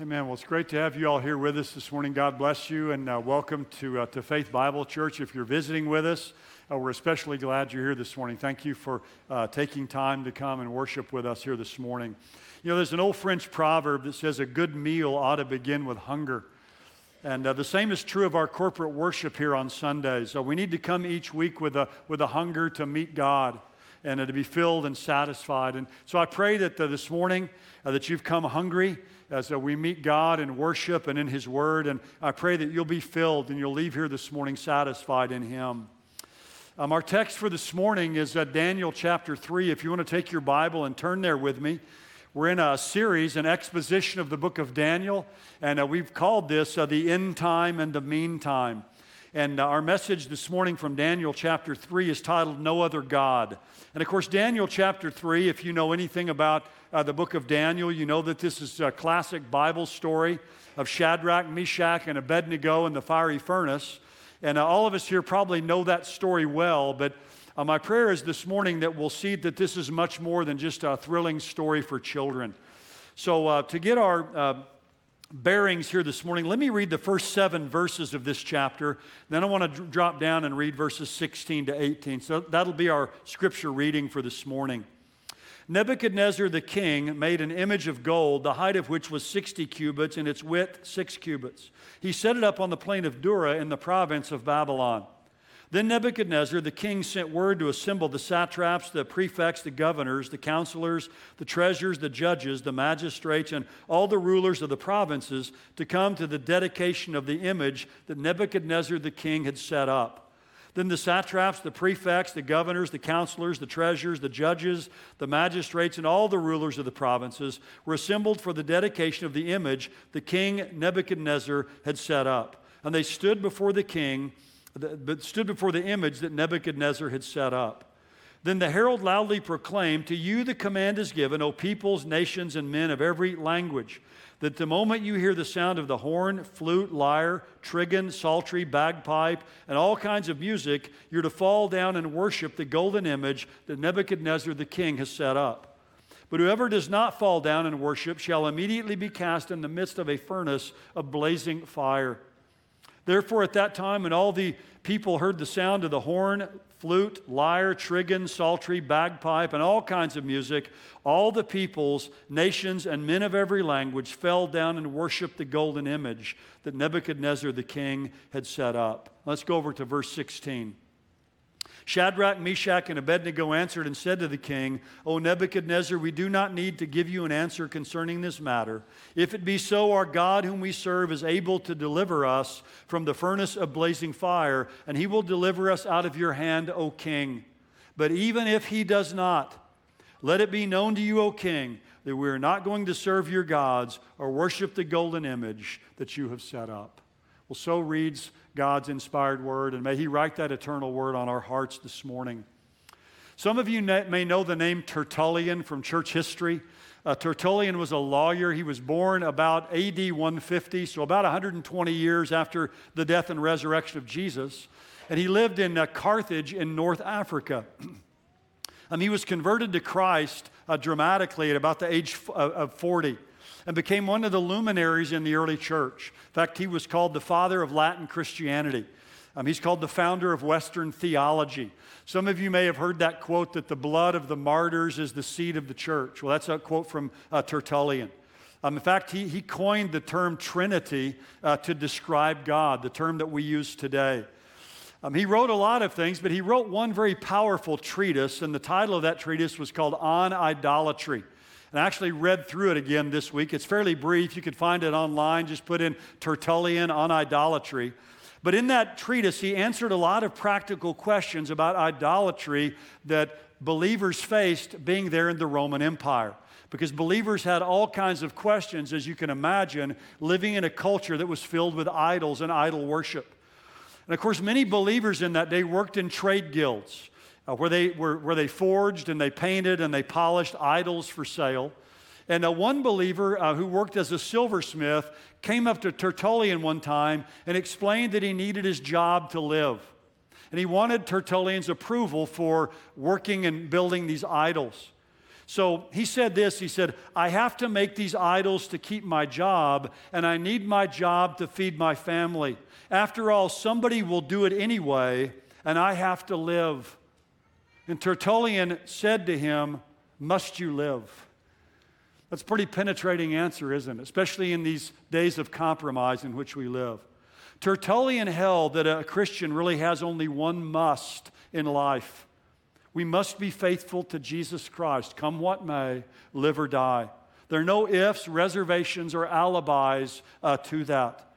Amen. Well, it's great to have you all here with us this morning. God bless you, and uh, welcome to, uh, to Faith Bible Church. If you're visiting with us, uh, we're especially glad you're here this morning. Thank you for uh, taking time to come and worship with us here this morning. You know, there's an old French proverb that says a good meal ought to begin with hunger. And uh, the same is true of our corporate worship here on Sundays. So we need to come each week with a, with a hunger to meet God and uh, to be filled and satisfied. And so I pray that uh, this morning uh, that you've come hungry as uh, we meet God in worship and in His Word. And I pray that you'll be filled and you'll leave here this morning satisfied in Him. Um, our text for this morning is uh, Daniel chapter 3. If you want to take your Bible and turn there with me, we're in a series, an exposition of the book of Daniel, and uh, we've called this uh, the end time and the meantime. And uh, our message this morning from Daniel chapter 3 is titled No Other God. And of course, Daniel chapter 3, if you know anything about uh, the book of Daniel, you know that this is a classic Bible story of Shadrach, Meshach, and Abednego in the fiery furnace. And uh, all of us here probably know that story well, but uh, my prayer is this morning that we'll see that this is much more than just a thrilling story for children. So, uh, to get our uh, bearings here this morning, let me read the first seven verses of this chapter. Then I want to d- drop down and read verses 16 to 18. So, that'll be our scripture reading for this morning. Nebuchadnezzar the king made an image of gold, the height of which was 60 cubits and its width 6 cubits. He set it up on the plain of Dura in the province of Babylon. Then Nebuchadnezzar the king sent word to assemble the satraps, the prefects, the governors, the counselors, the treasurers, the judges, the magistrates, and all the rulers of the provinces to come to the dedication of the image that Nebuchadnezzar the king had set up. Then the satraps, the prefects, the governors, the counselors, the treasurers, the judges, the magistrates, and all the rulers of the provinces were assembled for the dedication of the image the king Nebuchadnezzar had set up. And they stood before the king but stood before the image that Nebuchadnezzar had set up. Then the herald loudly proclaimed, To you the command is given, O peoples, nations, and men of every language, that the moment you hear the sound of the horn, flute, lyre, trigon, psaltery, bagpipe, and all kinds of music, you're to fall down and worship the golden image that Nebuchadnezzar the king has set up. But whoever does not fall down and worship shall immediately be cast in the midst of a furnace of blazing fire. Therefore, at that time, when all the people heard the sound of the horn, flute, lyre, trigon, psaltery, bagpipe, and all kinds of music, all the peoples, nations, and men of every language fell down and worshiped the golden image that Nebuchadnezzar the king had set up. Let's go over to verse 16. Shadrach, Meshach, and Abednego answered and said to the king, O Nebuchadnezzar, we do not need to give you an answer concerning this matter. If it be so, our God, whom we serve, is able to deliver us from the furnace of blazing fire, and he will deliver us out of your hand, O king. But even if he does not, let it be known to you, O king, that we are not going to serve your gods or worship the golden image that you have set up. Well, so reads God's inspired word, and may He write that eternal word on our hearts this morning. Some of you may know the name Tertullian from church history. Uh, Tertullian was a lawyer. He was born about AD 150, so about 120 years after the death and resurrection of Jesus. And he lived in uh, Carthage in North Africa. um, he was converted to Christ uh, dramatically at about the age f- of 40 and became one of the luminaries in the early church. In fact, he was called the father of Latin Christianity. Um, he's called the founder of Western theology. Some of you may have heard that quote that the blood of the martyrs is the seed of the church. Well, that's a quote from uh, Tertullian. Um, in fact, he, he coined the term Trinity uh, to describe God, the term that we use today. Um, he wrote a lot of things, but he wrote one very powerful treatise, and the title of that treatise was called On Idolatry. And I actually read through it again this week. It's fairly brief. You could find it online. Just put in Tertullian on idolatry. But in that treatise, he answered a lot of practical questions about idolatry that believers faced being there in the Roman Empire. Because believers had all kinds of questions, as you can imagine, living in a culture that was filled with idols and idol worship. And of course, many believers in that day worked in trade guilds uh, where, they, were, where they forged and they painted and they polished idols for sale. And uh, one believer uh, who worked as a silversmith came up to Tertullian one time and explained that he needed his job to live. And he wanted Tertullian's approval for working and building these idols. So he said this He said, I have to make these idols to keep my job, and I need my job to feed my family. After all, somebody will do it anyway, and I have to live. And Tertullian said to him, Must you live? That's a pretty penetrating answer, isn't it? Especially in these days of compromise in which we live. Tertullian held that a Christian really has only one must in life. We must be faithful to Jesus Christ, come what may, live or die. There are no ifs, reservations, or alibis uh, to that.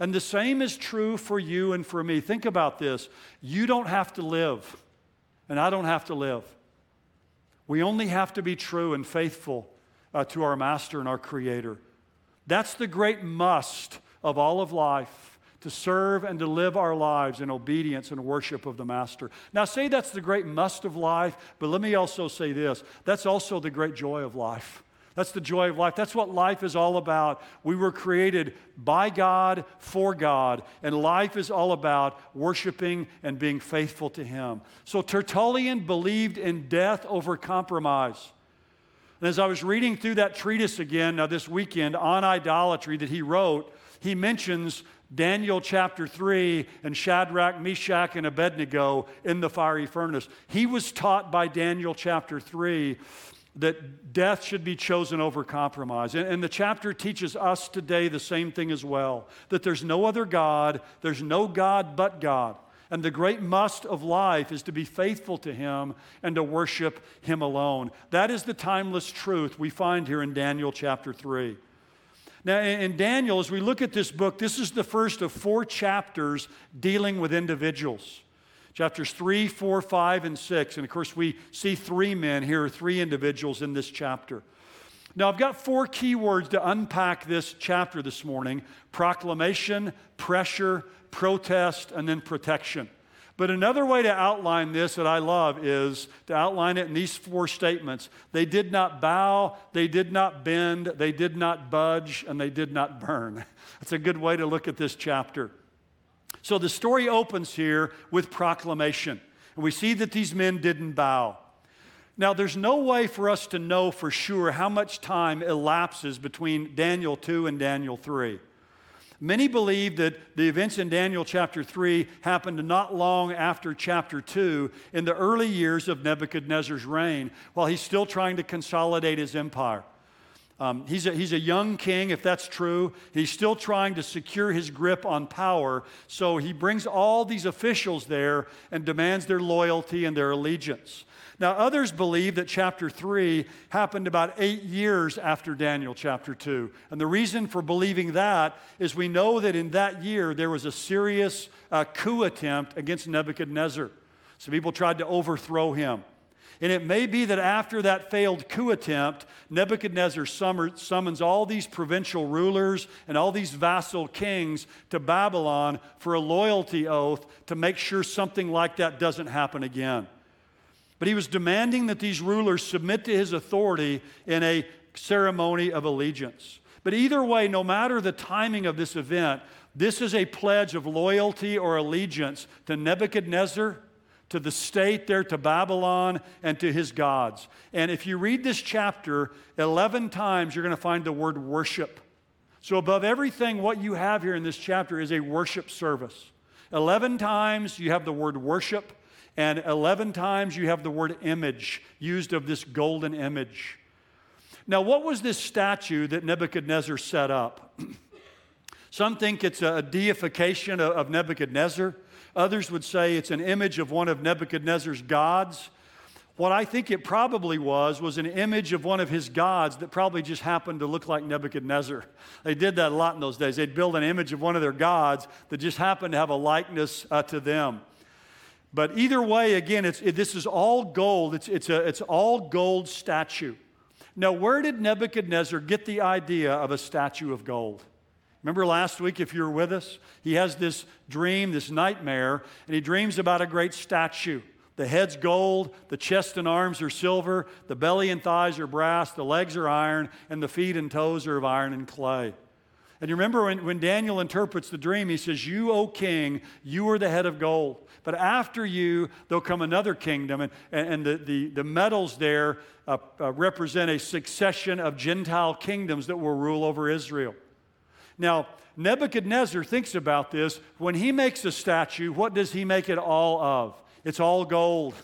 And the same is true for you and for me. Think about this. You don't have to live, and I don't have to live. We only have to be true and faithful uh, to our Master and our Creator. That's the great must of all of life to serve and to live our lives in obedience and worship of the Master. Now, say that's the great must of life, but let me also say this that's also the great joy of life. That's the joy of life. That's what life is all about. We were created by God, for God, and life is all about worshiping and being faithful to Him. So Tertullian believed in death over compromise. And as I was reading through that treatise again now this weekend on idolatry that he wrote, he mentions Daniel chapter 3 and Shadrach, Meshach, and Abednego in the fiery furnace. He was taught by Daniel chapter 3 that death should be chosen over compromise. And, and, the chapter teaches us today the same thing as well that there's no other God, there's no God but God. And the great must of life is to be faithful to Him and to worship Him alone. That is the timeless truth we find here in Daniel chapter 3. Now, in Daniel, as we look at this book, this is the first of four chapters dealing with individuals. Chapters 3, 4, 5, and 6. And of course, we see three men here, three individuals in this chapter. Now, I've got four key words to unpack this chapter this morning proclamation, pressure, protest, and then protection. But another way to outline this that I love is to outline it in these four statements. They did not bow, they did not bend, they did not budge, and they did not burn. That's a good way to look at this chapter. So the story opens here with proclamation. And we see that these men didn't bow. Now, there's no way for us to know for sure how much time elapses between Daniel 2 and Daniel 3. Many believe that the events in Daniel chapter 3 happened not long after chapter 2 in the early years of Nebuchadnezzar's reign while he's still trying to consolidate his empire. Um, he's, a, he's a young king, if that's true. He's still trying to secure his grip on power. So he brings all these officials there and demands their loyalty and their allegiance. Now, others believe that chapter 3 happened about eight years after Daniel chapter 2. And the reason for believing that is we know that in that year there was a serious uh, coup attempt against Nebuchadnezzar. So people tried to overthrow him. And it may be that after that failed coup attempt, Nebuchadnezzar summons all these provincial rulers and all these vassal kings to Babylon for a loyalty oath to make sure something like that doesn't happen again. But he was demanding that these rulers submit to his authority in a ceremony of allegiance. But either way, no matter the timing of this event, this is a pledge of loyalty or allegiance to Nebuchadnezzar, to the state there, to Babylon, and to his gods. And if you read this chapter, 11 times you're going to find the word worship. So, above everything, what you have here in this chapter is a worship service. 11 times you have the word worship. And 11 times you have the word image used of this golden image. Now, what was this statue that Nebuchadnezzar set up? Some think it's a deification of Nebuchadnezzar. Others would say it's an image of one of Nebuchadnezzar's gods. What I think it probably was was an image of one of his gods that probably just happened to look like Nebuchadnezzar. They did that a lot in those days. They'd build an image of one of their gods that just happened to have a likeness uh, to them. But either way, again, it's, it, this is all gold. It's, it's, a, it's all gold statue. Now, where did Nebuchadnezzar get the idea of a statue of gold? Remember last week, if you were with us? He has this dream, this nightmare, and he dreams about a great statue. The head's gold, the chest and arms are silver, the belly and thighs are brass, the legs are iron, and the feet and toes are of iron and clay. And you remember when, when Daniel interprets the dream, he says, You, O king, you are the head of gold. But after you, there'll come another kingdom. And, and the, the, the metals there uh, uh, represent a succession of Gentile kingdoms that will rule over Israel. Now, Nebuchadnezzar thinks about this. When he makes a statue, what does he make it all of? It's all gold.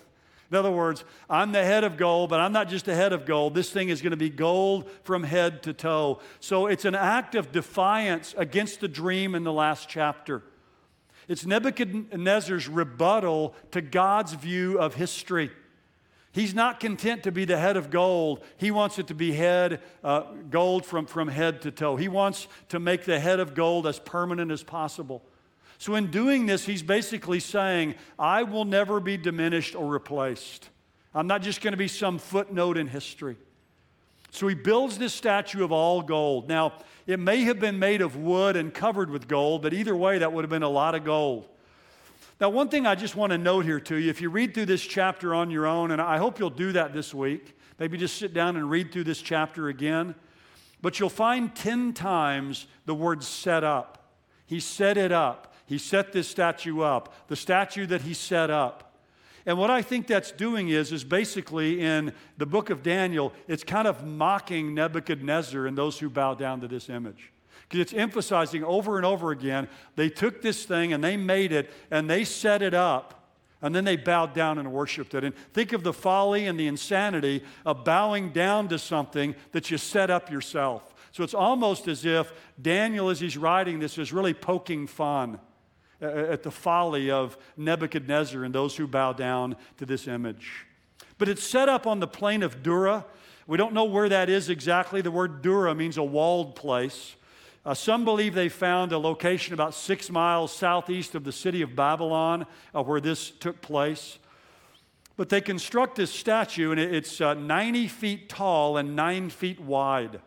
In other words, I'm the head of gold, but I'm not just the head of gold. This thing is going to be gold from head to toe. So it's an act of defiance against the dream in the last chapter. It's Nebuchadnezzar's rebuttal to God's view of history. He's not content to be the head of gold. He wants it to be head, uh, gold from, from head to toe. He wants to make the head of gold as permanent as possible. So, in doing this, he's basically saying, I will never be diminished or replaced. I'm not just going to be some footnote in history. So, he builds this statue of all gold. Now, it may have been made of wood and covered with gold, but either way, that would have been a lot of gold. Now, one thing I just want to note here to you if you read through this chapter on your own, and I hope you'll do that this week, maybe just sit down and read through this chapter again, but you'll find 10 times the word set up. He set it up. He set this statue up, the statue that he set up. And what I think that's doing is, is basically in the book of Daniel, it's kind of mocking Nebuchadnezzar and those who bow down to this image. Because it's emphasizing over and over again, they took this thing and they made it and they set it up and then they bowed down and worshiped it. And think of the folly and the insanity of bowing down to something that you set up yourself. So it's almost as if Daniel, as he's writing this, is really poking fun at the folly of Nebuchadnezzar and those who bow down to this image. But it's set up on the plain of Dura. We don't know where that is exactly. The word Dura means a walled place. Uh, some believe they found a location about six miles southeast of the city of Babylon uh, where this took place. But they construct this statue, and it's uh, 90 feet tall and nine feet wide.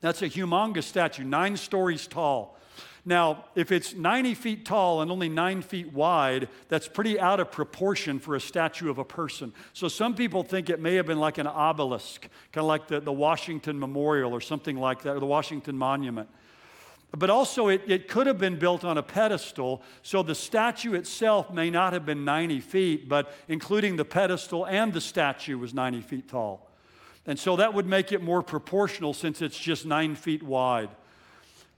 That's a humongous statue, nine stories tall. Now, if it's 90 feet tall and only nine feet wide, that's pretty out of proportion for a statue of a person. So some people think it may have been like an obelisk, kind of like the, the Washington Memorial or something like that, or the Washington Monument. But also, it, it could have been built on a pedestal, so the statue itself may not have been 90 feet, but including the pedestal and the statue was 90 feet tall. And so that would make it more proportional since it's just nine feet wide.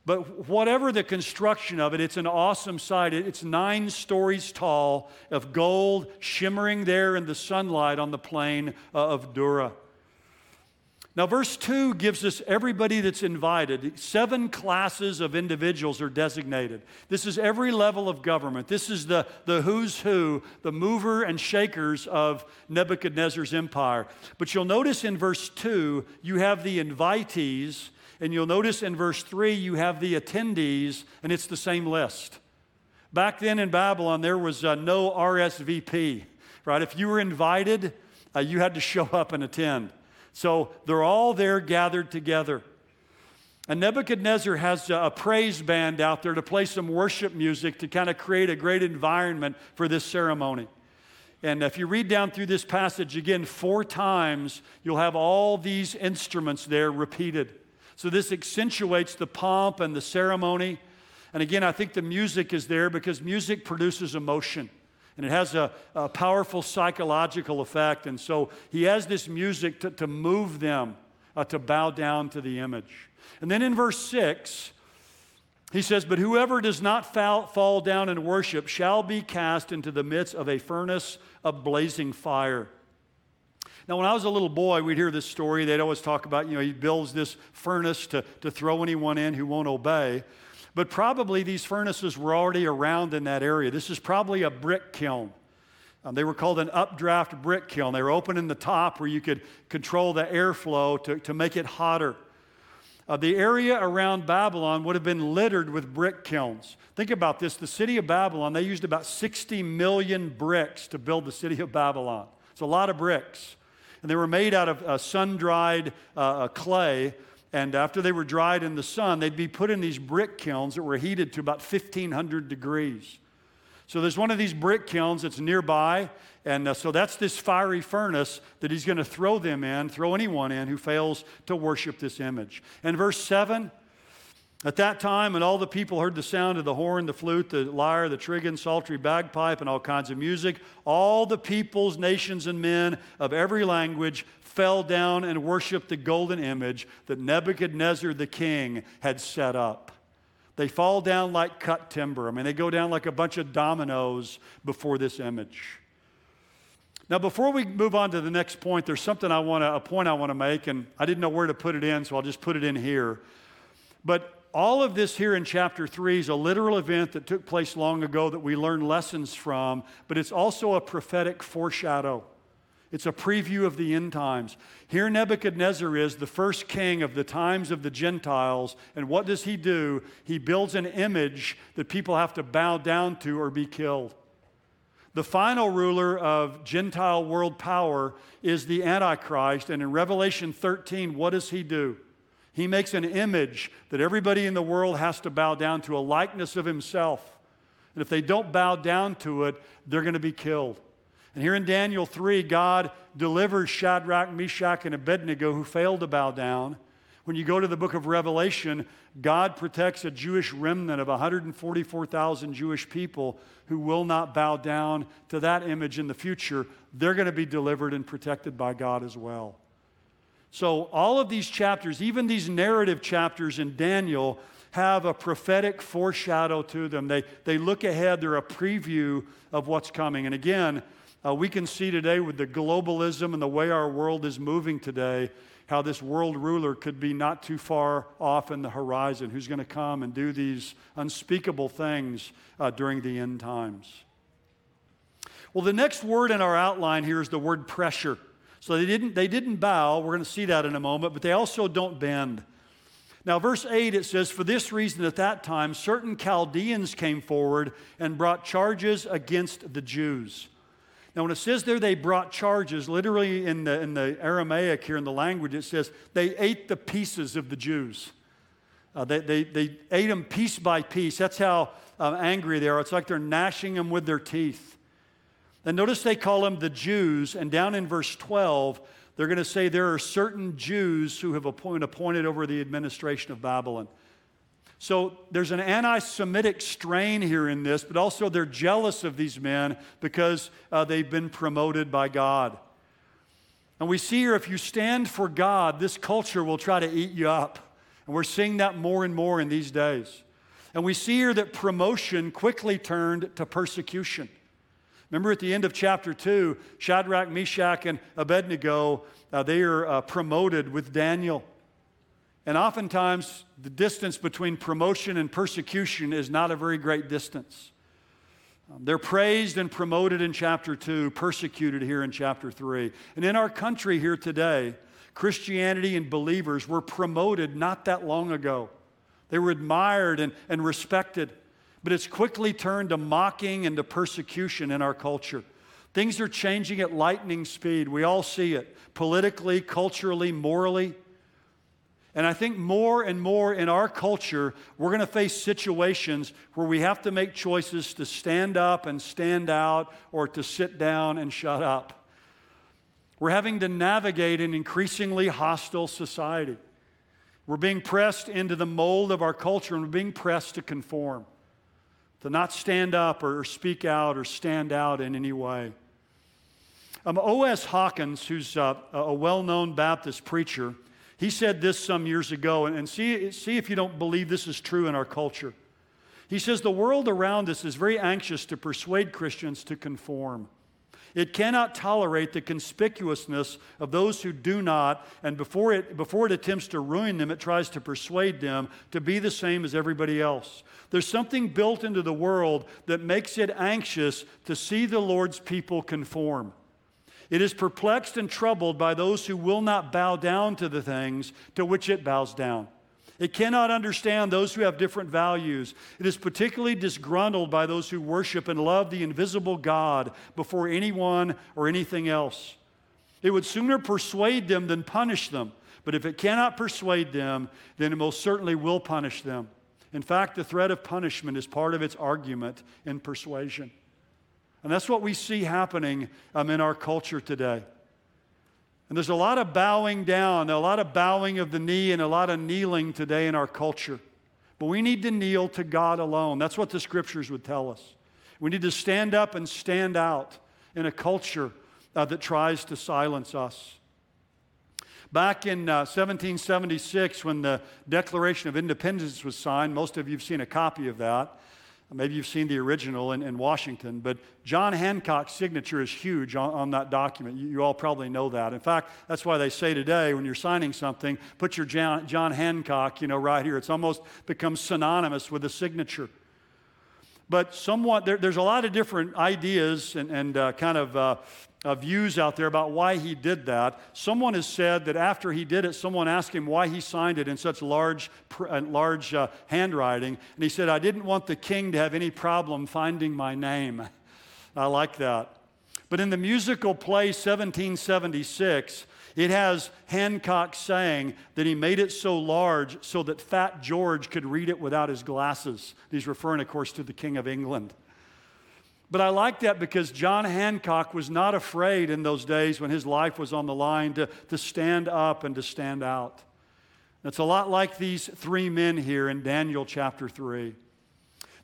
But whatever the construction of it, it's an awesome sight. It's nine stories tall of gold shimmering there in the sunlight on the plain uh, of Dura. Now, verse 2 gives us everybody that's invited. Seven classes of individuals are designated. This is every level of government. This is the, the who's who, the mover and shakers of Nebuchadnezzar's empire. But you'll notice in verse 2, you have the invitees and you'll notice in verse 3, you have the attendees, and it's the same list. Back then in Babylon, there was uh, no RSVP, right? If you were invited, uh, you had to show up and attend. So they're all there gathered together. And Nebuchadnezzar has a praise band out there to play some worship music to kind of create a great environment for this ceremony. And if you read down through this passage again, four times, you'll have all these instruments there repeated. So this accentuates the pomp and the ceremony. And again, I think the music is there because music produces emotion and it has a, a powerful psychological effect. And so he has this music to, to move them uh, to bow down to the image. And then in verse 6, he says, But whoever does not fall, fall down and worship shall be cast into the midst of a furnace of blazing fire. Now, when I was a little boy, we'd hear this story. They'd always talk about, you know, he builds this furnace to, to throw anyone in who won't obey. But probably these furnaces were already around in that area. This is probably a brick kiln. Um, they were called an updraft brick kiln. They were open in the top where you could control the airflow to, to make it hotter. Uh, the area around Babylon would have been littered with brick kilns. Think about this the city of Babylon, they used about 60 million bricks to build the city of Babylon. It's a lot of bricks and they were made out of uh, sun dried uh, uh, clay. And after they were dried in the sun, they'd be put in these brick kilns that were heated to about 1500 degrees. So there's one of these brick kilns that's nearby. And uh, so that's this fiery furnace that he's going to throw them in, throw anyone in who fails to worship this image. And verse 7, At that time, and all the people heard the sound of the horn, the flute, the lyre, the trigon, psaltery, bagpipe, and all kinds of music, all the peoples, nations, and men of every language fell down and worshiped the golden image that Nebuchadnezzar the king had set up. They fall down like cut timber. I mean, they go down like a bunch of dominoes before this image. Now, before we move on to the next point, there's something I want to, a point I want to make, and I didn't know where to put it in, so I'll just put it in here. But all of this here in chapter 3 is a literal event that took place long ago that we learn lessons from, but it's also a prophetic foreshadow. It's a preview of the end times. Here, Nebuchadnezzar is the first king of the times of the Gentiles. And what does he do? He builds an image that people have to bow down to or be killed. The final ruler of Gentile world power is the Antichrist. And in Revelation 13, what does he do? He makes an image that everybody in the world has to bow down to, a likeness of himself. And if they don't bow down to it, they're going to be killed. And here in Daniel 3, God delivers Shadrach, Meshach, and Abednego who failed to bow down. When you go to the book of Revelation, God protects a Jewish remnant of 144,000 Jewish people who will not bow down to that image in the future. They're going to be delivered and protected by God as well. So, all of these chapters, even these narrative chapters in Daniel, have a prophetic foreshadow to them. They, they look ahead, they're a preview of what's coming. And again, uh, we can see today with the globalism and the way our world is moving today, how this world ruler could be not too far off in the horizon, who's going to come and do these unspeakable things uh, during the end times. Well, the next word in our outline here is the word pressure. So they didn't, they didn't bow. We're going to see that in a moment, but they also don't bend. Now, verse 8, it says, For this reason, at that time, certain Chaldeans came forward and brought charges against the Jews. Now, when it says there they brought charges, literally in the, in the Aramaic here in the language, it says they ate the pieces of the Jews. Uh, they, they, they ate them piece by piece. That's how uh, angry they are. It's like they're gnashing them with their teeth. And notice they call them the Jews, and down in verse 12, they're going to say there are certain Jews who have appointed, appointed over the administration of Babylon. So there's an anti Semitic strain here in this, but also they're jealous of these men because uh, they've been promoted by God. And we see here if you stand for God, this culture will try to eat you up. And we're seeing that more and more in these days. And we see here that promotion quickly turned to persecution. Remember at the end of chapter 2, Shadrach, Meshach, and Abednego, uh, they are uh, promoted with Daniel. And oftentimes, the distance between promotion and persecution is not a very great distance. Um, they're praised and promoted in chapter 2, persecuted here in chapter 3. And in our country here today, Christianity and believers were promoted not that long ago. They were admired and, and respected but it's quickly turned to mocking and to persecution in our culture. Things are changing at lightning speed. We all see it politically, culturally, morally. And I think more and more in our culture, we're going to face situations where we have to make choices to stand up and stand out or to sit down and shut up. We're having to navigate an increasingly hostile society. We're being pressed into the mold of our culture and we're being pressed to conform to not stand up or speak out or stand out in any way. Um, O.S. Hawkins, who's uh, a well known Baptist preacher, he said this some years ago, and, and see, see if you don't believe this is true in our culture. He says, The world around us is very anxious to persuade Christians to conform. It cannot tolerate the conspicuousness of those who do not, and before it, before it attempts to ruin them, it tries to persuade them to be the same as everybody else. There's something built into the world that makes it anxious to see the Lord's people conform. It is perplexed and troubled by those who will not bow down to the things to which it bows down. It cannot understand those who have different values. It is particularly disgruntled by those who worship and love the invisible God before anyone or anything else. It would sooner persuade them than punish them. But if it cannot persuade them, then it most certainly will punish them. In fact, the threat of punishment is part of its argument in persuasion. And that's what we see happening um, in our culture today. And there's a lot of bowing down, a lot of bowing of the knee, and a lot of kneeling today in our culture. But we need to kneel to God alone. That's what the scriptures would tell us. We need to stand up and stand out in a culture uh, that tries to silence us. Back in uh, 1776, when the Declaration of Independence was signed, most of you have seen a copy of that. Maybe you've seen the original in, in Washington, but John Hancock's signature is huge on, on that document. You, you, all probably know that. In fact, that's why they say today when you're signing something, put your John, John Hancock, you know, right here. It's almost become synonymous with the signature. But somewhat, there, there's a lot of different ideas and, and uh, kind of uh, uh, views out there about why he did that. Someone has said that after he did it, someone asked him why he signed it in such large, uh, large uh, handwriting. And he said, I didn't want the king to have any problem finding my name. I like that. But in the musical play 1776, it has Hancock saying that he made it so large so that Fat George could read it without his glasses. He's referring, of course, to the King of England. But I like that because John Hancock was not afraid in those days when his life was on the line to, to stand up and to stand out. It's a lot like these three men here in Daniel chapter 3.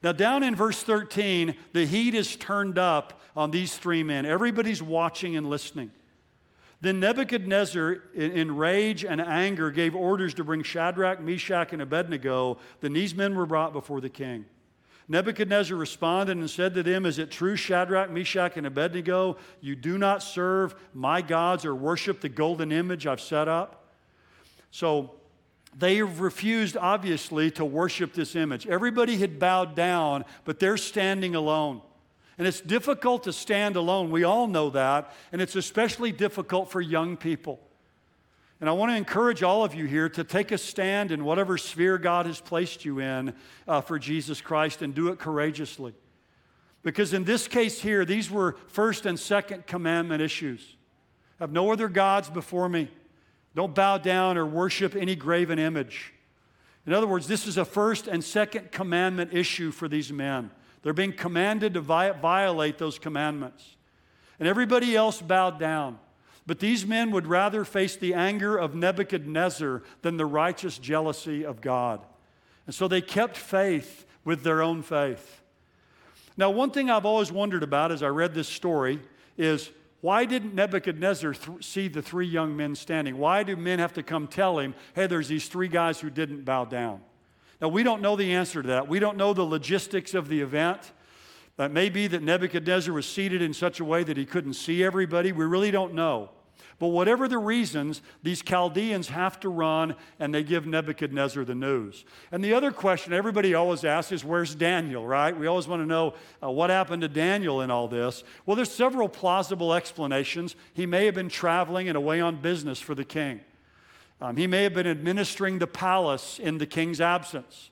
Now, down in verse 13, the heat is turned up on these three men. Everybody's watching and listening. Then Nebuchadnezzar, in rage and anger, gave orders to bring Shadrach, Meshach, and Abednego. Then these men were brought before the king. Nebuchadnezzar responded and said to them, Is it true, Shadrach, Meshach, and Abednego, you do not serve my gods or worship the golden image I've set up? So they refused, obviously, to worship this image. Everybody had bowed down, but they're standing alone. And it's difficult to stand alone. We all know that. And it's especially difficult for young people. And I want to encourage all of you here to take a stand in whatever sphere God has placed you in uh, for Jesus Christ and do it courageously. Because in this case here, these were first and second commandment issues. Have no other gods before me. Don't bow down or worship any graven image. In other words, this is a first and second commandment issue for these men. They're being commanded to vi- violate those commandments. And everybody else bowed down. But these men would rather face the anger of Nebuchadnezzar than the righteous jealousy of God. And so they kept faith with their own faith. Now, one thing I've always wondered about as I read this story is why didn't Nebuchadnezzar th- see the three young men standing? Why do men have to come tell him, hey, there's these three guys who didn't bow down? Now, we don't know the answer to that. We don't know the logistics of the event. It may be that Nebuchadnezzar was seated in such a way that he couldn't see everybody. We really don't know. But whatever the reasons, these Chaldeans have to run and they give Nebuchadnezzar the news. And the other question everybody always asks is where's Daniel, right? We always want to know uh, what happened to Daniel in all this. Well, there's several plausible explanations. He may have been traveling and away on business for the king. Um, he may have been administering the palace in the king's absence.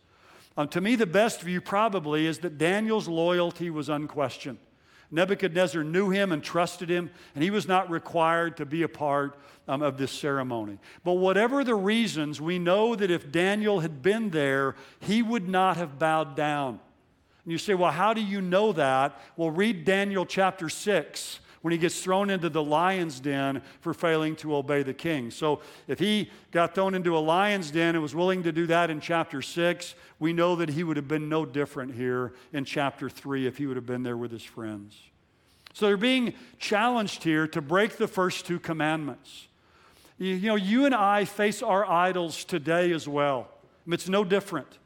Um, to me, the best view probably is that Daniel's loyalty was unquestioned. Nebuchadnezzar knew him and trusted him, and he was not required to be a part um, of this ceremony. But whatever the reasons, we know that if Daniel had been there, he would not have bowed down. And you say, well, how do you know that? Well, read Daniel chapter 6 when he gets thrown into the lion's den for failing to obey the king. So if he got thrown into a lion's den and was willing to do that in chapter 6, we know that he would have been no different here in chapter 3 if he would have been there with his friends. So they're being challenged here to break the first two commandments. You, you know, you and I face our idols today as well. It's no different.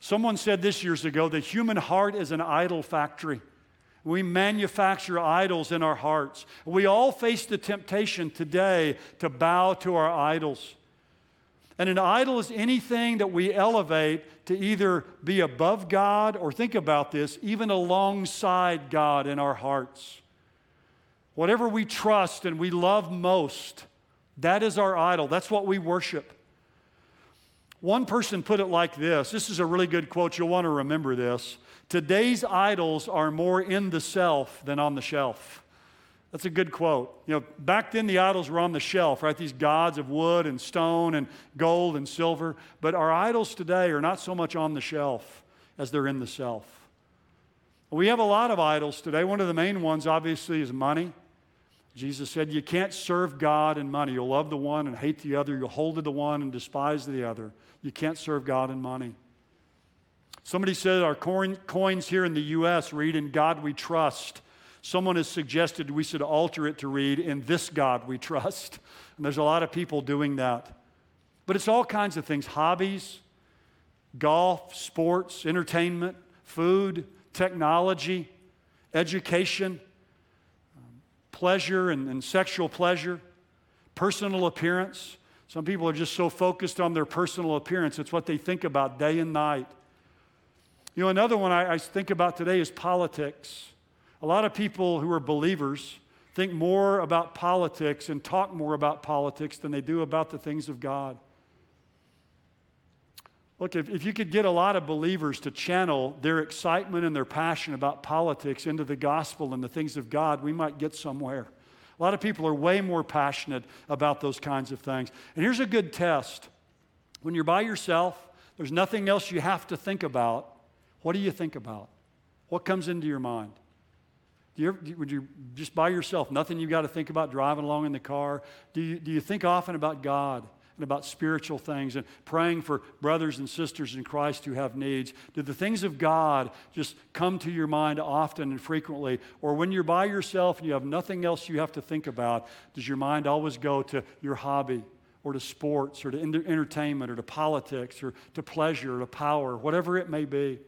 Someone said this years ago the human heart is an idol factory. We manufacture idols in our hearts. We all face the temptation today to bow to our idols. And an idol is anything that we elevate to either be above God or think about this, even alongside God in our hearts. Whatever we trust and we love most, that is our idol. That's what we worship. One person put it like this this is a really good quote. You'll want to remember this. Today's idols are more in the self than on the shelf. That's a good quote. You know, back then the idols were on the shelf, right? These gods of wood and stone and gold and silver. But our idols today are not so much on the shelf as they're in the self. We have a lot of idols today. One of the main ones, obviously, is money. Jesus said, You can't serve God and money. You'll love the one and hate the other. You'll hold to the one and despise the other. You can't serve God and money. Somebody said our coins here in the U.S. read, In God we trust. Someone has suggested we should alter it to read, In this God we trust. And there's a lot of people doing that. But it's all kinds of things hobbies, golf, sports, entertainment, food, technology, education, pleasure and, and sexual pleasure, personal appearance. Some people are just so focused on their personal appearance, it's what they think about day and night. You know, another one I, I think about today is politics. A lot of people who are believers think more about politics and talk more about politics than they do about the things of God. Look, if, if you could get a lot of believers to channel their excitement and their passion about politics into the gospel and the things of God, we might get somewhere. A lot of people are way more passionate about those kinds of things. And here's a good test when you're by yourself, there's nothing else you have to think about. What do you think about? What comes into your mind? Do you ever, would you just by yourself, nothing you've got to think about driving along in the car? Do you, do you think often about God and about spiritual things and praying for brothers and sisters in Christ who have needs? Do the things of God just come to your mind often and frequently? Or when you're by yourself and you have nothing else you have to think about, does your mind always go to your hobby? Or to sports, or to entertainment, or to politics, or to pleasure, or to power, whatever it may be.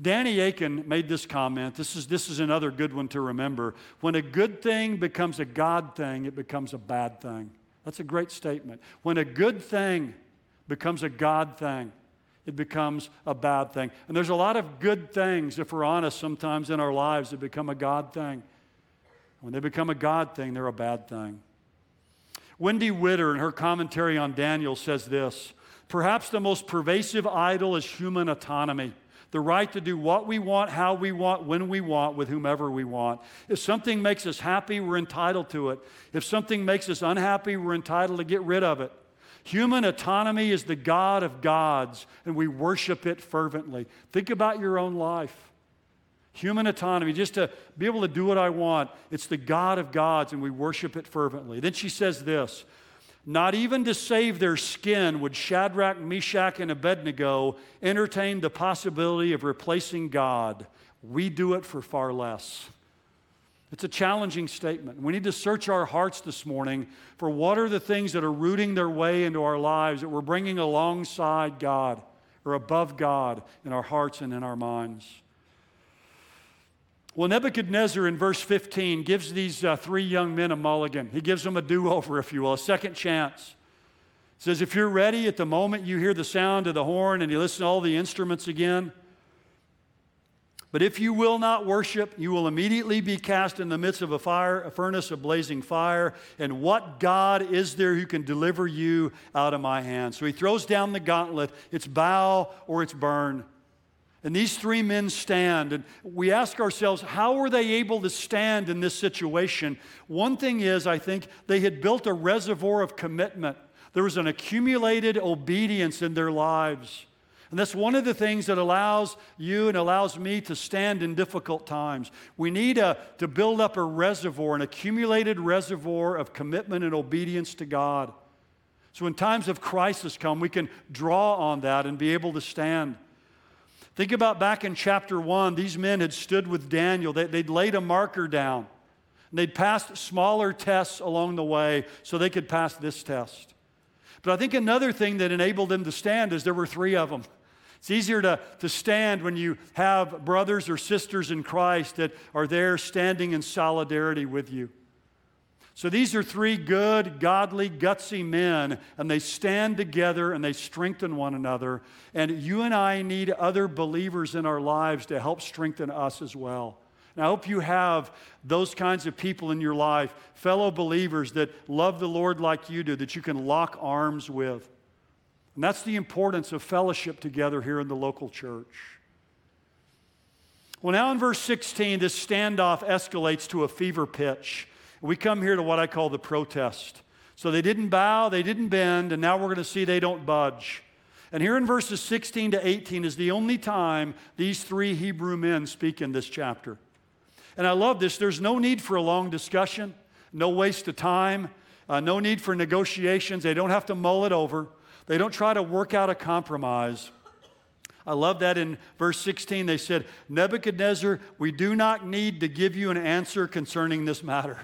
Danny Akin made this comment. This is, this is another good one to remember. When a good thing becomes a God thing, it becomes a bad thing. That's a great statement. When a good thing becomes a God thing, it becomes a bad thing. And there's a lot of good things, if we're honest, sometimes in our lives that become a God thing. When they become a God thing, they're a bad thing. Wendy Widder, in her commentary on Daniel, says this Perhaps the most pervasive idol is human autonomy the right to do what we want, how we want, when we want, with whomever we want. If something makes us happy, we're entitled to it. If something makes us unhappy, we're entitled to get rid of it. Human autonomy is the God of gods, and we worship it fervently. Think about your own life. Human autonomy, just to be able to do what I want, it's the God of gods, and we worship it fervently. Then she says this not even to save their skin would Shadrach, Meshach, and Abednego entertain the possibility of replacing God. We do it for far less. It's a challenging statement. We need to search our hearts this morning for what are the things that are rooting their way into our lives that we're bringing alongside God or above God in our hearts and in our minds. Well, Nebuchadnezzar in verse 15 gives these uh, three young men a mulligan. He gives them a do over, if you will, a second chance. He says, If you're ready at the moment you hear the sound of the horn and you listen to all the instruments again, but if you will not worship, you will immediately be cast in the midst of a fire, a furnace of blazing fire. And what God is there who can deliver you out of my hand? So he throws down the gauntlet. It's bow or it's burn. And these three men stand, and we ask ourselves, how were they able to stand in this situation? One thing is, I think, they had built a reservoir of commitment. There was an accumulated obedience in their lives. And that's one of the things that allows you and allows me to stand in difficult times. We need a, to build up a reservoir, an accumulated reservoir of commitment and obedience to God. So when times of crisis come, we can draw on that and be able to stand. Think about back in chapter 1, these men had stood with Daniel, they, would laid a marker down. And they'd passed smaller tests along the way so they could pass this test. But I think another thing that enabled them to stand is there were three of them. It's easier to, to stand when you have brothers or sisters in Christ that are there standing in solidarity with you. So these are three good, godly, gutsy men, and they stand together and they strengthen one another. And you and I need other believers in our lives to help strengthen us as well. And I hope you have those kinds of people in your life, fellow believers that love the Lord like you do, that you can lock arms with. And that's the importance of fellowship together here in the local church. Well, now in verse 16, this standoff escalates to a fever pitch. We come here to what I call the protest. So they didn't bow, they didn't bend, and now we're going to see they don't budge. And here in verses 16 to 18 is the only time these three Hebrew men speak in this chapter. And I love this. There's no need for a long discussion, no waste of time, uh, no need for negotiations. They don't have to mull it over, they don't try to work out a compromise. I love that in verse 16 they said, Nebuchadnezzar, we do not need to give you an answer concerning this matter.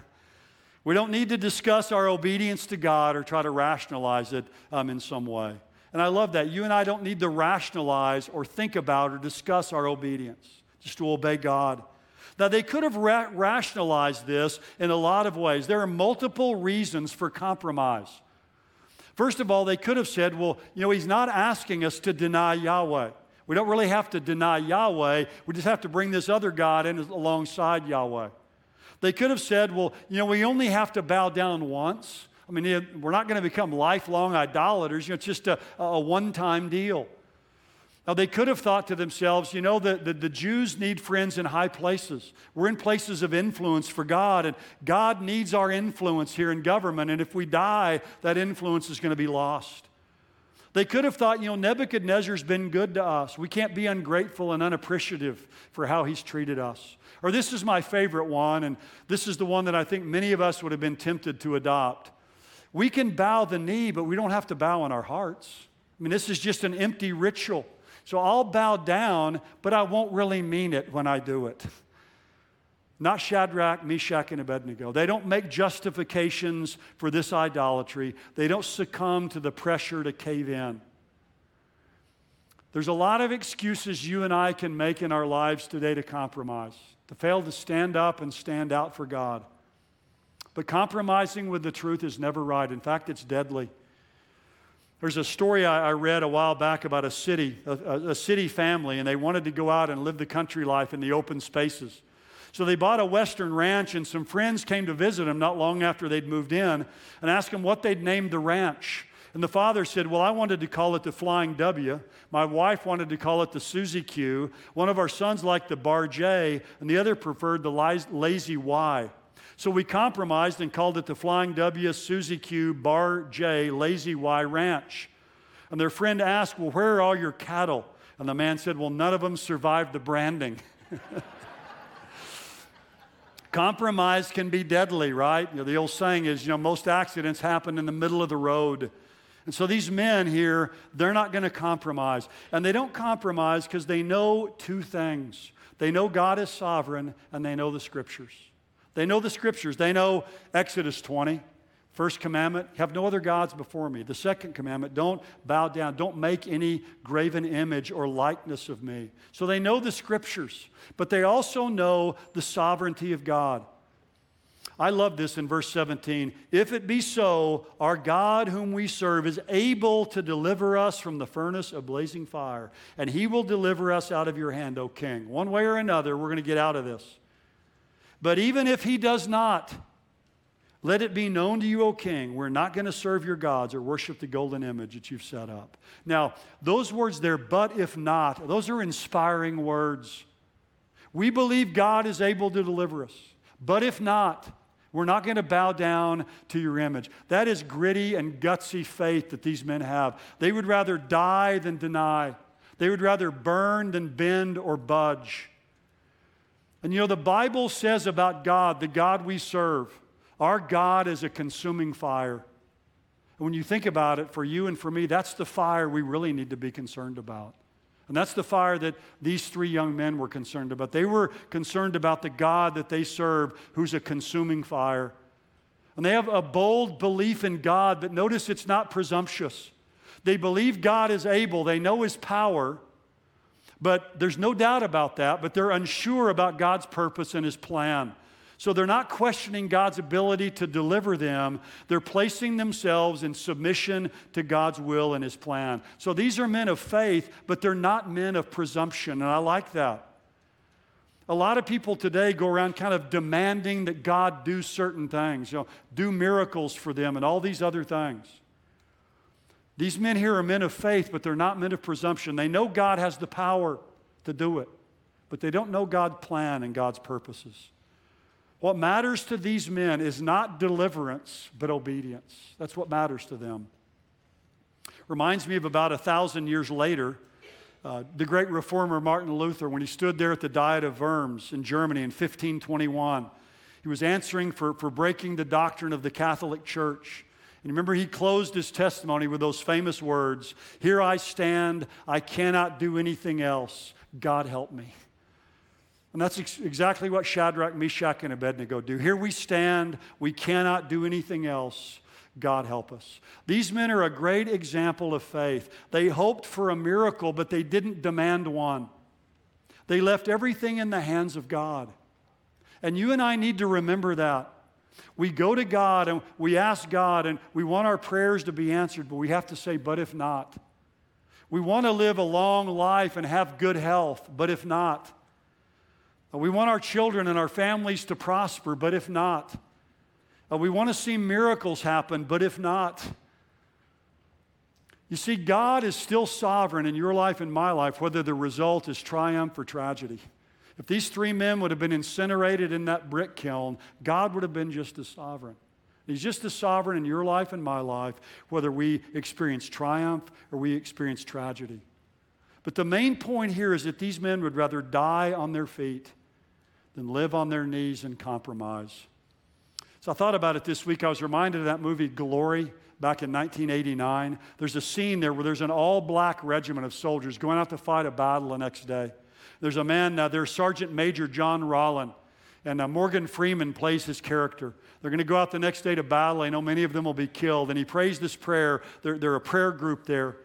We don't need to discuss our obedience to God or try to rationalize it um, in some way. And I love that. You and I don't need to rationalize or think about or discuss our obedience, just to obey God. Now, they could have ra- rationalized this in a lot of ways. There are multiple reasons for compromise. First of all, they could have said, well, you know, he's not asking us to deny Yahweh. We don't really have to deny Yahweh. We just have to bring this other God in alongside Yahweh. They could have said, well, you know, we only have to bow down once. I mean, we're not going to become lifelong idolaters. You know, it's just a, a one time deal. Now, they could have thought to themselves, you know, the, the, the, Jews need friends in high places. We're in places of influence for God, and God needs our influence here in government. And if we die, that influence is going to be lost. They could have thought, you know, Nebuchadnezzar's been good to us. We can't be ungrateful and unappreciative for how he's treated us. Or this is my favorite one, and this is the one that I think many of us would have been tempted to adopt. We can bow the knee, but we don't have to bow in our hearts. I mean, this is just an empty ritual. So I'll bow down, but I won't really mean it when I do it. Not Shadrach, Meshach, and Abednego. They don't make justifications for this idolatry. They don't succumb to the pressure to cave in. There's a lot of excuses you and I can make in our lives today to compromise, to fail to stand up and stand out for God. But compromising with the truth is never right. In fact, it's deadly. There's a story I, read a while back about a city, a, a city family, and they wanted to go out and live the country life in the open spaces. So they bought a Western ranch, and some friends came to visit them not long after they'd moved in and asked them what they'd named the ranch. And the father said, Well, I wanted to call it the Flying W. My wife wanted to call it the Susie Q. One of our sons liked the Bar J, and the other preferred the Lazy Y. So we compromised and called it the Flying W, Susie Q, Bar J, Lazy Y Ranch. And their friend asked, Well, where are all your cattle? And the man said, Well, none of them survived the branding. Compromise can be deadly, right? You know, the old saying is, you know, most accidents happen in the middle of the road. And so these men here, they're not going to compromise. And they don't compromise because they know two things they know God is sovereign, and they know the scriptures. They know the scriptures. They know Exodus 20. First commandment, have no other gods before me. The second commandment, don't bow down, don't make any graven image or likeness of me. So they know the scriptures, but they also know the sovereignty of God. I love this in verse 17. If it be so, our God, whom we serve, is able to deliver us from the furnace of blazing fire, and he will deliver us out of your hand, O king. One way or another, we're going to get out of this. But even if he does not, let it be known to you, O king, we're not going to serve your gods or worship the golden image that you've set up. Now, those words there, but if not, those are inspiring words. We believe God is able to deliver us. But if not, we're not going to bow down to your image. That is gritty and gutsy faith that these men have. They would rather die than deny, they would rather burn than bend or budge. And you know, the Bible says about God, the God we serve, our God is a consuming fire. And when you think about it, for you and for me, that's the fire we really need to be concerned about. And that's the fire that these three young men were concerned about. They were concerned about the God that they serve, who's a consuming fire. And they have a bold belief in God, but notice it's not presumptuous. They believe God is able, they know His power, but there's no doubt about that, but they're unsure about God's purpose and His plan. So they're not questioning God's ability to deliver them. They're placing themselves in submission to God's will and His plan. So these are men of faith, but they're not men of presumption. And I like that. A lot of people today go around kind of demanding that God do certain things, you know, do miracles for them and all these other things. These men here are men of faith, but they're not men of presumption. They know God has the power to do it, but they don't know God's plan and God's purposes. What matters to these men is not deliverance, but obedience. That's what matters to them. Reminds me of about a thousand years later, uh, the great reformer Martin Luther, when he stood there at the Diet of Worms in Germany in 1521. He was answering for, for breaking the doctrine of the Catholic Church. And remember, he closed his testimony with those famous words Here I stand, I cannot do anything else. God help me. And that's ex- exactly what Shadrach, Meshach, and Abednego do. Here we stand, we cannot do anything else. God help us. These men are a great example of faith. They hoped for a miracle, but they didn't demand one. They left everything in the hands of God. And you and I need to remember that. We go to God and we ask God and we want our prayers to be answered, but we have to say, but if not. We want to live a long life and have good health, but if not. Uh, we want our children and our families to prosper, but if not. Uh, we want to see miracles happen, but if not. You see, God is still sovereign in your life and my life, whether the result is triumph or tragedy. If these three men would have been incinerated in that brick kiln, God would have been just as sovereign. He's just as sovereign in your life and my life, whether we experience triumph or we experience tragedy. But the main point here is that these men would rather die on their feet than live on their knees and compromise. So I thought about it this week. I was reminded of that movie Glory back in 1989. There's a scene there where there's an all black regiment of soldiers going out to fight a battle the next day. There's a man, uh, there's Sergeant Major John Rollin, and uh, Morgan Freeman plays his character. They're going to go out the next day to battle. I know many of them will be killed. And he prays this prayer. They're, they're a prayer group there.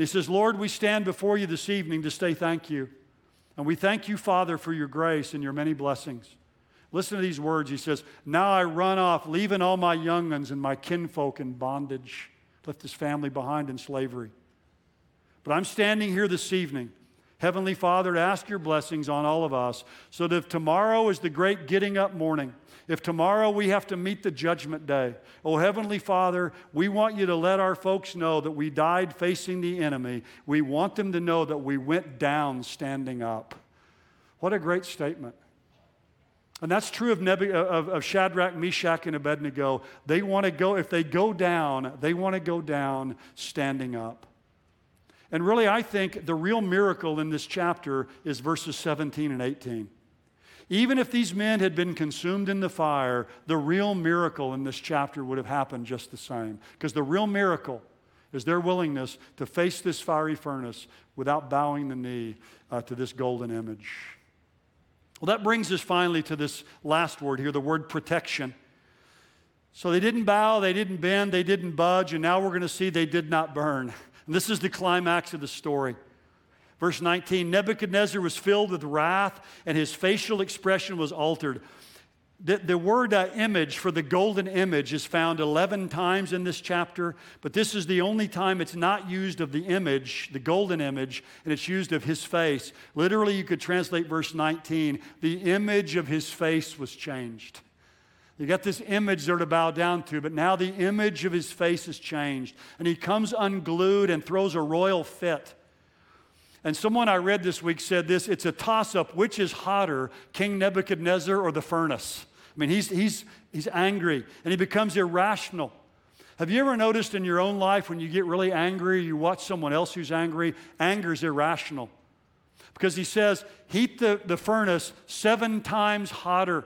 He says, Lord, we stand before you this evening to say thank you. And we thank you, Father, for your grace and your many blessings. Listen to these words. He says, Now I run off, leaving all my young ones and my kinfolk in bondage, left his family behind in slavery. But I'm standing here this evening Heavenly Father, to ask your blessings on all of us so that if tomorrow is the great getting up morning, if tomorrow we have to meet the judgment day, oh Heavenly Father, we want you to let our folks know that we died facing the enemy. We want them to know that we went down standing up. What a great statement. And that's true of, Nebu- of, of Shadrach, Meshach, and Abednego. They want to go, if they go down, they want to go down standing up. And really, I think the real miracle in this chapter is verses 17 and 18. Even if these men had been consumed in the fire, the real miracle in this chapter would have happened just the same. Because the real miracle is their willingness to face this fiery furnace without bowing the knee uh, to this golden image. Well, that brings us finally to this last word here the word protection. So they didn't bow, they didn't bend, they didn't budge, and now we're going to see they did not burn. And this is the climax of the story. Verse 19 Nebuchadnezzar was filled with wrath, and his facial expression was altered. The, the word uh, image for the golden image is found 11 times in this chapter, but this is the only time it's not used of the image, the golden image, and it's used of his face. Literally, you could translate verse 19 the image of his face was changed. You got this image there to bow down to, but now the image of his face has changed. And he comes unglued and throws a royal fit. And someone I read this week said this it's a toss up which is hotter, King Nebuchadnezzar or the furnace? I mean, he's, he's, he's angry and he becomes irrational. Have you ever noticed in your own life when you get really angry, you watch someone else who's angry? Anger is irrational. Because he says, heat the, the furnace seven times hotter.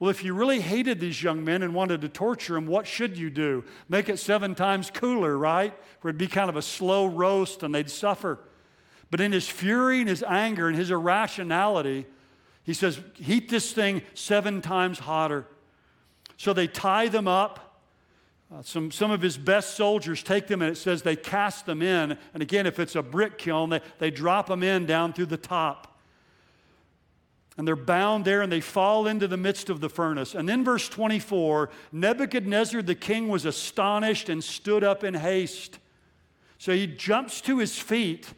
Well, if you really hated these young men and wanted to torture them, what should you do? Make it seven times cooler, right? Where it'd be kind of a slow roast and they'd suffer. But in his fury and his anger and his irrationality, he says, heat this thing seven times hotter. So they tie them up. Uh, some, some of his best soldiers take them and it says they cast them in. And again, if it's a brick kiln, they, they drop them in down through the top and they're bound there and they fall into the midst of the furnace. And then, verse 24 Nebuchadnezzar the king was astonished and stood up in haste. So he jumps to his feet.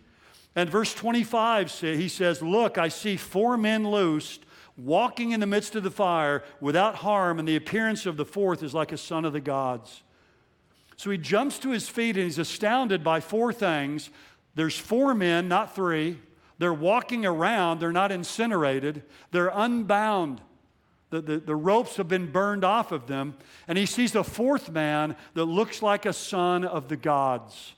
And verse 25, he says, Look, I see four men loosed, walking in the midst of the fire without harm, and the appearance of the fourth is like a son of the gods. So he jumps to his feet and he's astounded by four things. There's four men, not three. They're walking around, they're not incinerated, they're unbound. The, the, the, ropes have been burned off of them. And he sees a fourth man that looks like a son of the gods.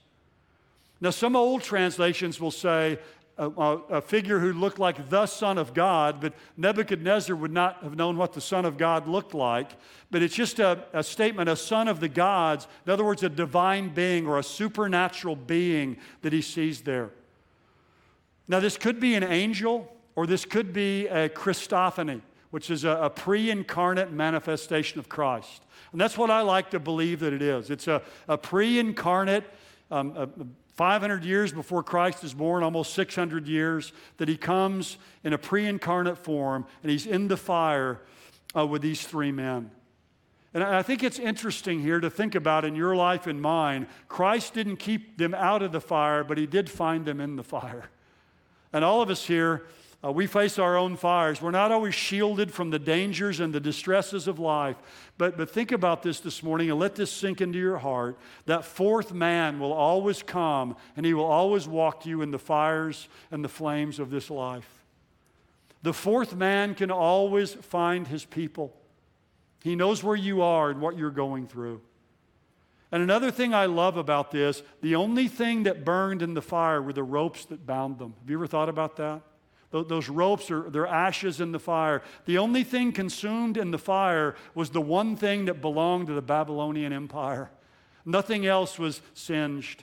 Now, some old translations will say a, a, figure who looked like the Son of God, but Nebuchadnezzar would not have known what the Son of God looked like. But it's just a, a statement, a son of the gods, in other words, a divine being or a supernatural being that he sees there. Now, this could be an angel or this could be a Christophany, which is a, a pre incarnate manifestation of Christ. And that's what I like to believe that it is. It's a, a pre incarnate, um, 500 years before Christ is born, almost 600 years, that he comes in a pre incarnate form and he's in the fire uh, with these three men. And I think it's interesting here to think about in your life and mine. Christ didn't keep them out of the fire, but he did find them in the fire. And all of us here, uh, we face our own fires. We're not always shielded from the dangers and the distresses of life. But, but think about this this morning and let this sink into your heart. That fourth man will always come and he will always walk you in the fires and the flames of this life. The fourth man can always find his people. He knows where you are and what you're going through. And another thing I love about this the only thing that burned in the fire were the ropes that bound them. Have you ever thought about that? Those ropes are they're ashes in the fire. The only thing consumed in the fire was the one thing that belonged to the Babylonian Empire. Nothing else was singed.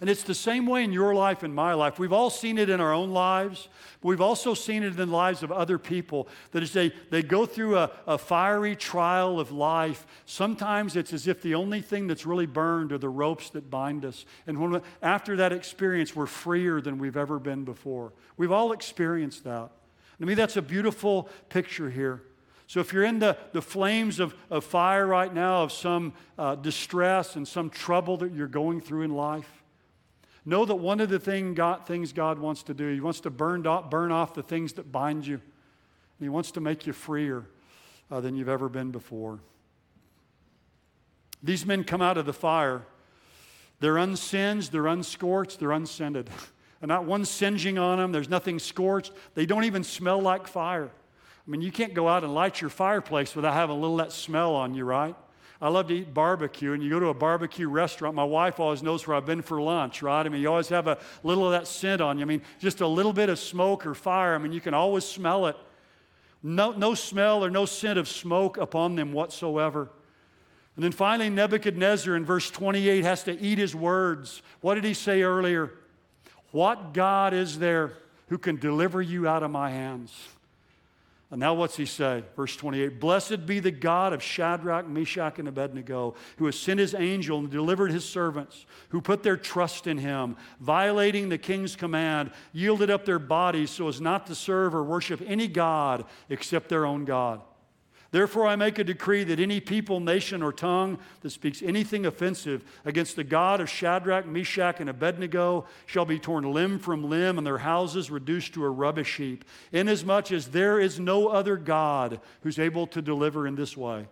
And it's the same way in your life and my life. We've all seen it in our own lives, but we've also seen it in the lives of other people. That as they, they go through a, a fiery trial of life, sometimes it's as if the only thing that's really burned are the ropes that bind us. And when, after that experience, we're freer than we've ever been before. We've all experienced that. To me, that's a beautiful picture here. So if you're in the, the flames of, of fire right now, of some uh, distress and some trouble that you're going through in life, Know that one of the thing God, things God wants to do, He wants to burn, burn off the things that bind you. He wants to make you freer uh, than you've ever been before. These men come out of the fire. They're unsinged, they're unscorched, they're unscented. And not one singeing on them, there's nothing scorched. They don't even smell like fire. I mean, you can't go out and light your fireplace without having a little that smell on you, right? I love to eat barbecue, and you go to a barbecue restaurant. My wife always knows where I've been for lunch, right? I mean, you always have a little of that scent on you. I mean, just a little bit of smoke or fire. I mean, you can always smell it. No, no smell or no scent of smoke upon them whatsoever. And then finally, Nebuchadnezzar in verse 28 has to eat his words. What did he say earlier? What God is there who can deliver you out of my hands? And now, what's he say? Verse 28 Blessed be the God of Shadrach, Meshach, and Abednego, who has sent his angel and delivered his servants, who put their trust in him, violating the king's command, yielded up their bodies so as not to serve or worship any God except their own God. Therefore, I make a decree that any people, nation, or tongue that speaks anything offensive against the God of Shadrach, Meshach, and Abednego shall be torn limb from limb, and their houses reduced to a rubbish heap, inasmuch as there is no other God who's able to deliver in this way.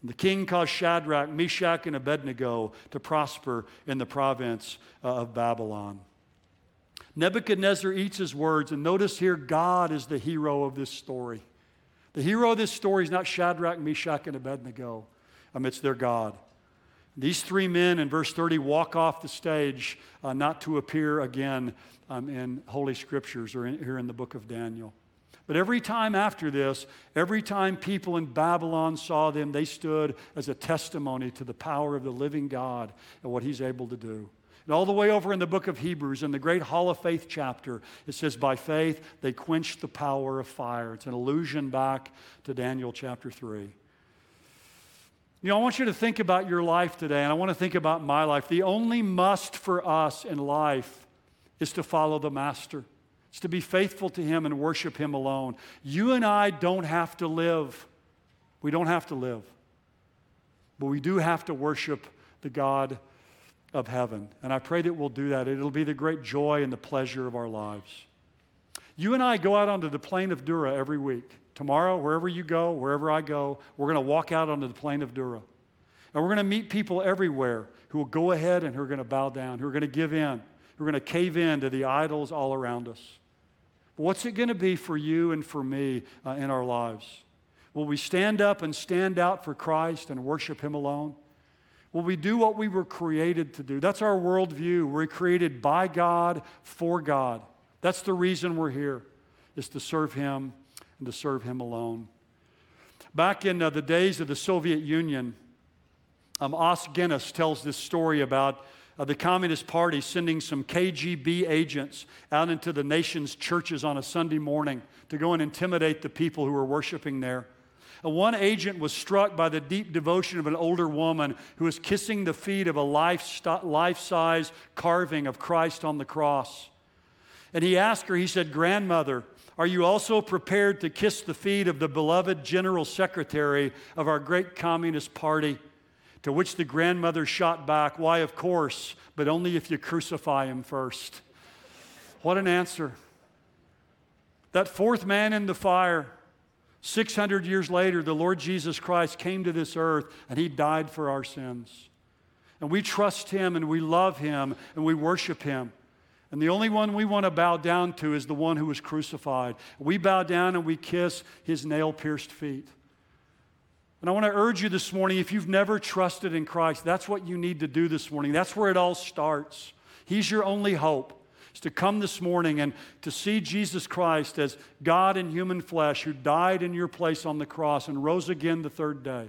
And the king caused Shadrach, Meshach, and Abednego to prosper in the province uh, of Babylon. Nebuchadnezzar eats his words, and notice here God is the hero of this story. The hero of this story is not Shadrach, Meshach, and Abednego. amidst their God. These three men in verse 30 walk off the stage uh, not to appear again um, in Holy Scriptures or in, here in the book of Daniel. But every time after this, every time people in Babylon saw them, they stood as a testimony to the power of the living God and what He's able to do. And all the way over in the book of Hebrews, in the great Hall of Faith chapter, it says, By faith they quenched the power of fire. It's an allusion back to Daniel chapter 3. You know, I want you to think about your life today, and I want to think about my life. The only must for us in life is to follow the Master, it's to be faithful to Him and worship Him alone. You and I don't have to live. We don't have to live. But we do have to worship the God of heaven. And I pray that we'll do that. It'll be the great joy and the pleasure of our lives. You and I go out onto the plain of Dura every week. Tomorrow, wherever you go, wherever I go, we're going to walk out onto the plain of Dura. And we're going to meet people everywhere who will go ahead and who are going to bow down, who are going to give in, who are going to cave in to the idols all around us. What's it going to be for you and for me uh, in our lives? Will we stand up and stand out for Christ and worship Him alone? Will we do what we were created to do? That's our worldview. We're created by God, for God. That's the reason we're here, is to serve Him and to serve Him alone. Back in uh, the days of the Soviet Union, um, Os Guinness tells this story about uh, the Communist Party sending some KGB agents out into the nation's churches on a Sunday morning to go and intimidate the people who were worshiping there. One agent was struck by the deep devotion of an older woman who was kissing the feet of a life size carving of Christ on the cross. And he asked her, he said, Grandmother, are you also prepared to kiss the feet of the beloved General Secretary of our great Communist Party? To which the grandmother shot back, Why, of course, but only if you crucify him first. What an answer. That fourth man in the fire 600 years later, the Lord Jesus Christ came to this earth and he died for our sins. And we trust him and we love him and we worship him. And the only one we want to bow down to is the one who was crucified. We bow down and we kiss his nail pierced feet. And I want to urge you this morning if you've never trusted in Christ, that's what you need to do this morning. That's where it all starts. He's your only hope is to come this morning and to see Jesus Christ as God in human flesh who died in your place on the cross and rose again the third day.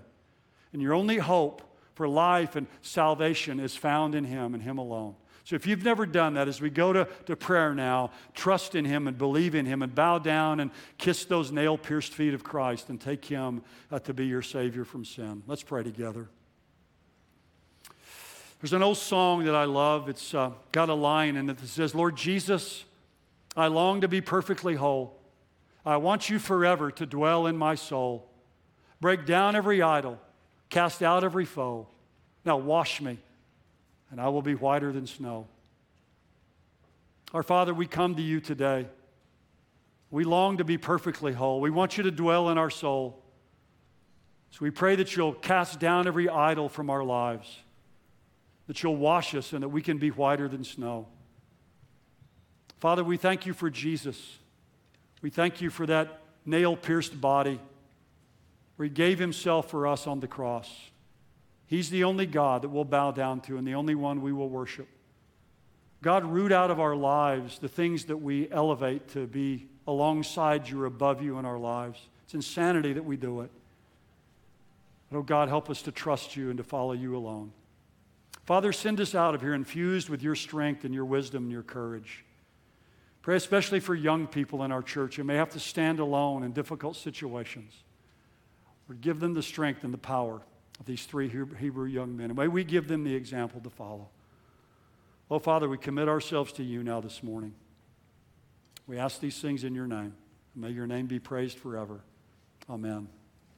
And your only hope for life and salvation is found in Him and Him alone. So if you've never done that, as we go to, to prayer now, trust in Him and believe in Him and bow down and kiss those nail pierced feet of Christ and take Him uh, to be your Savior from sin. Let's pray together. There's an old song that I love. It's uh, got a line in it that says, Lord Jesus, I long to be perfectly whole. I want you forever to dwell in my soul. Break down every idol, cast out every foe. Now wash me, and I will be whiter than snow. Our Father, we come to you today. We long to be perfectly whole. We want you to dwell in our soul. So we pray that you'll cast down every idol from our lives that you'll wash us and that we can be whiter than snow. Father, we thank you for Jesus. We thank you for that nail pierced body where he gave himself for us on the cross. He's the only God that we'll bow down to and the only one we will worship. God, root out of our lives the things that we elevate to be alongside you or above you in our lives. It's insanity that we do it. Oh God, help us to trust you and to follow you alone. Father, send us out of here infused with your strength and your wisdom and your courage. Pray especially for young people in our church who may have to stand alone in difficult situations. Lord, give them the strength and the power of these three Hebrew young men. And may we give them the example to follow. Oh, Father, we commit ourselves to you now this morning. We ask these things in your name. May your name be praised forever. Amen.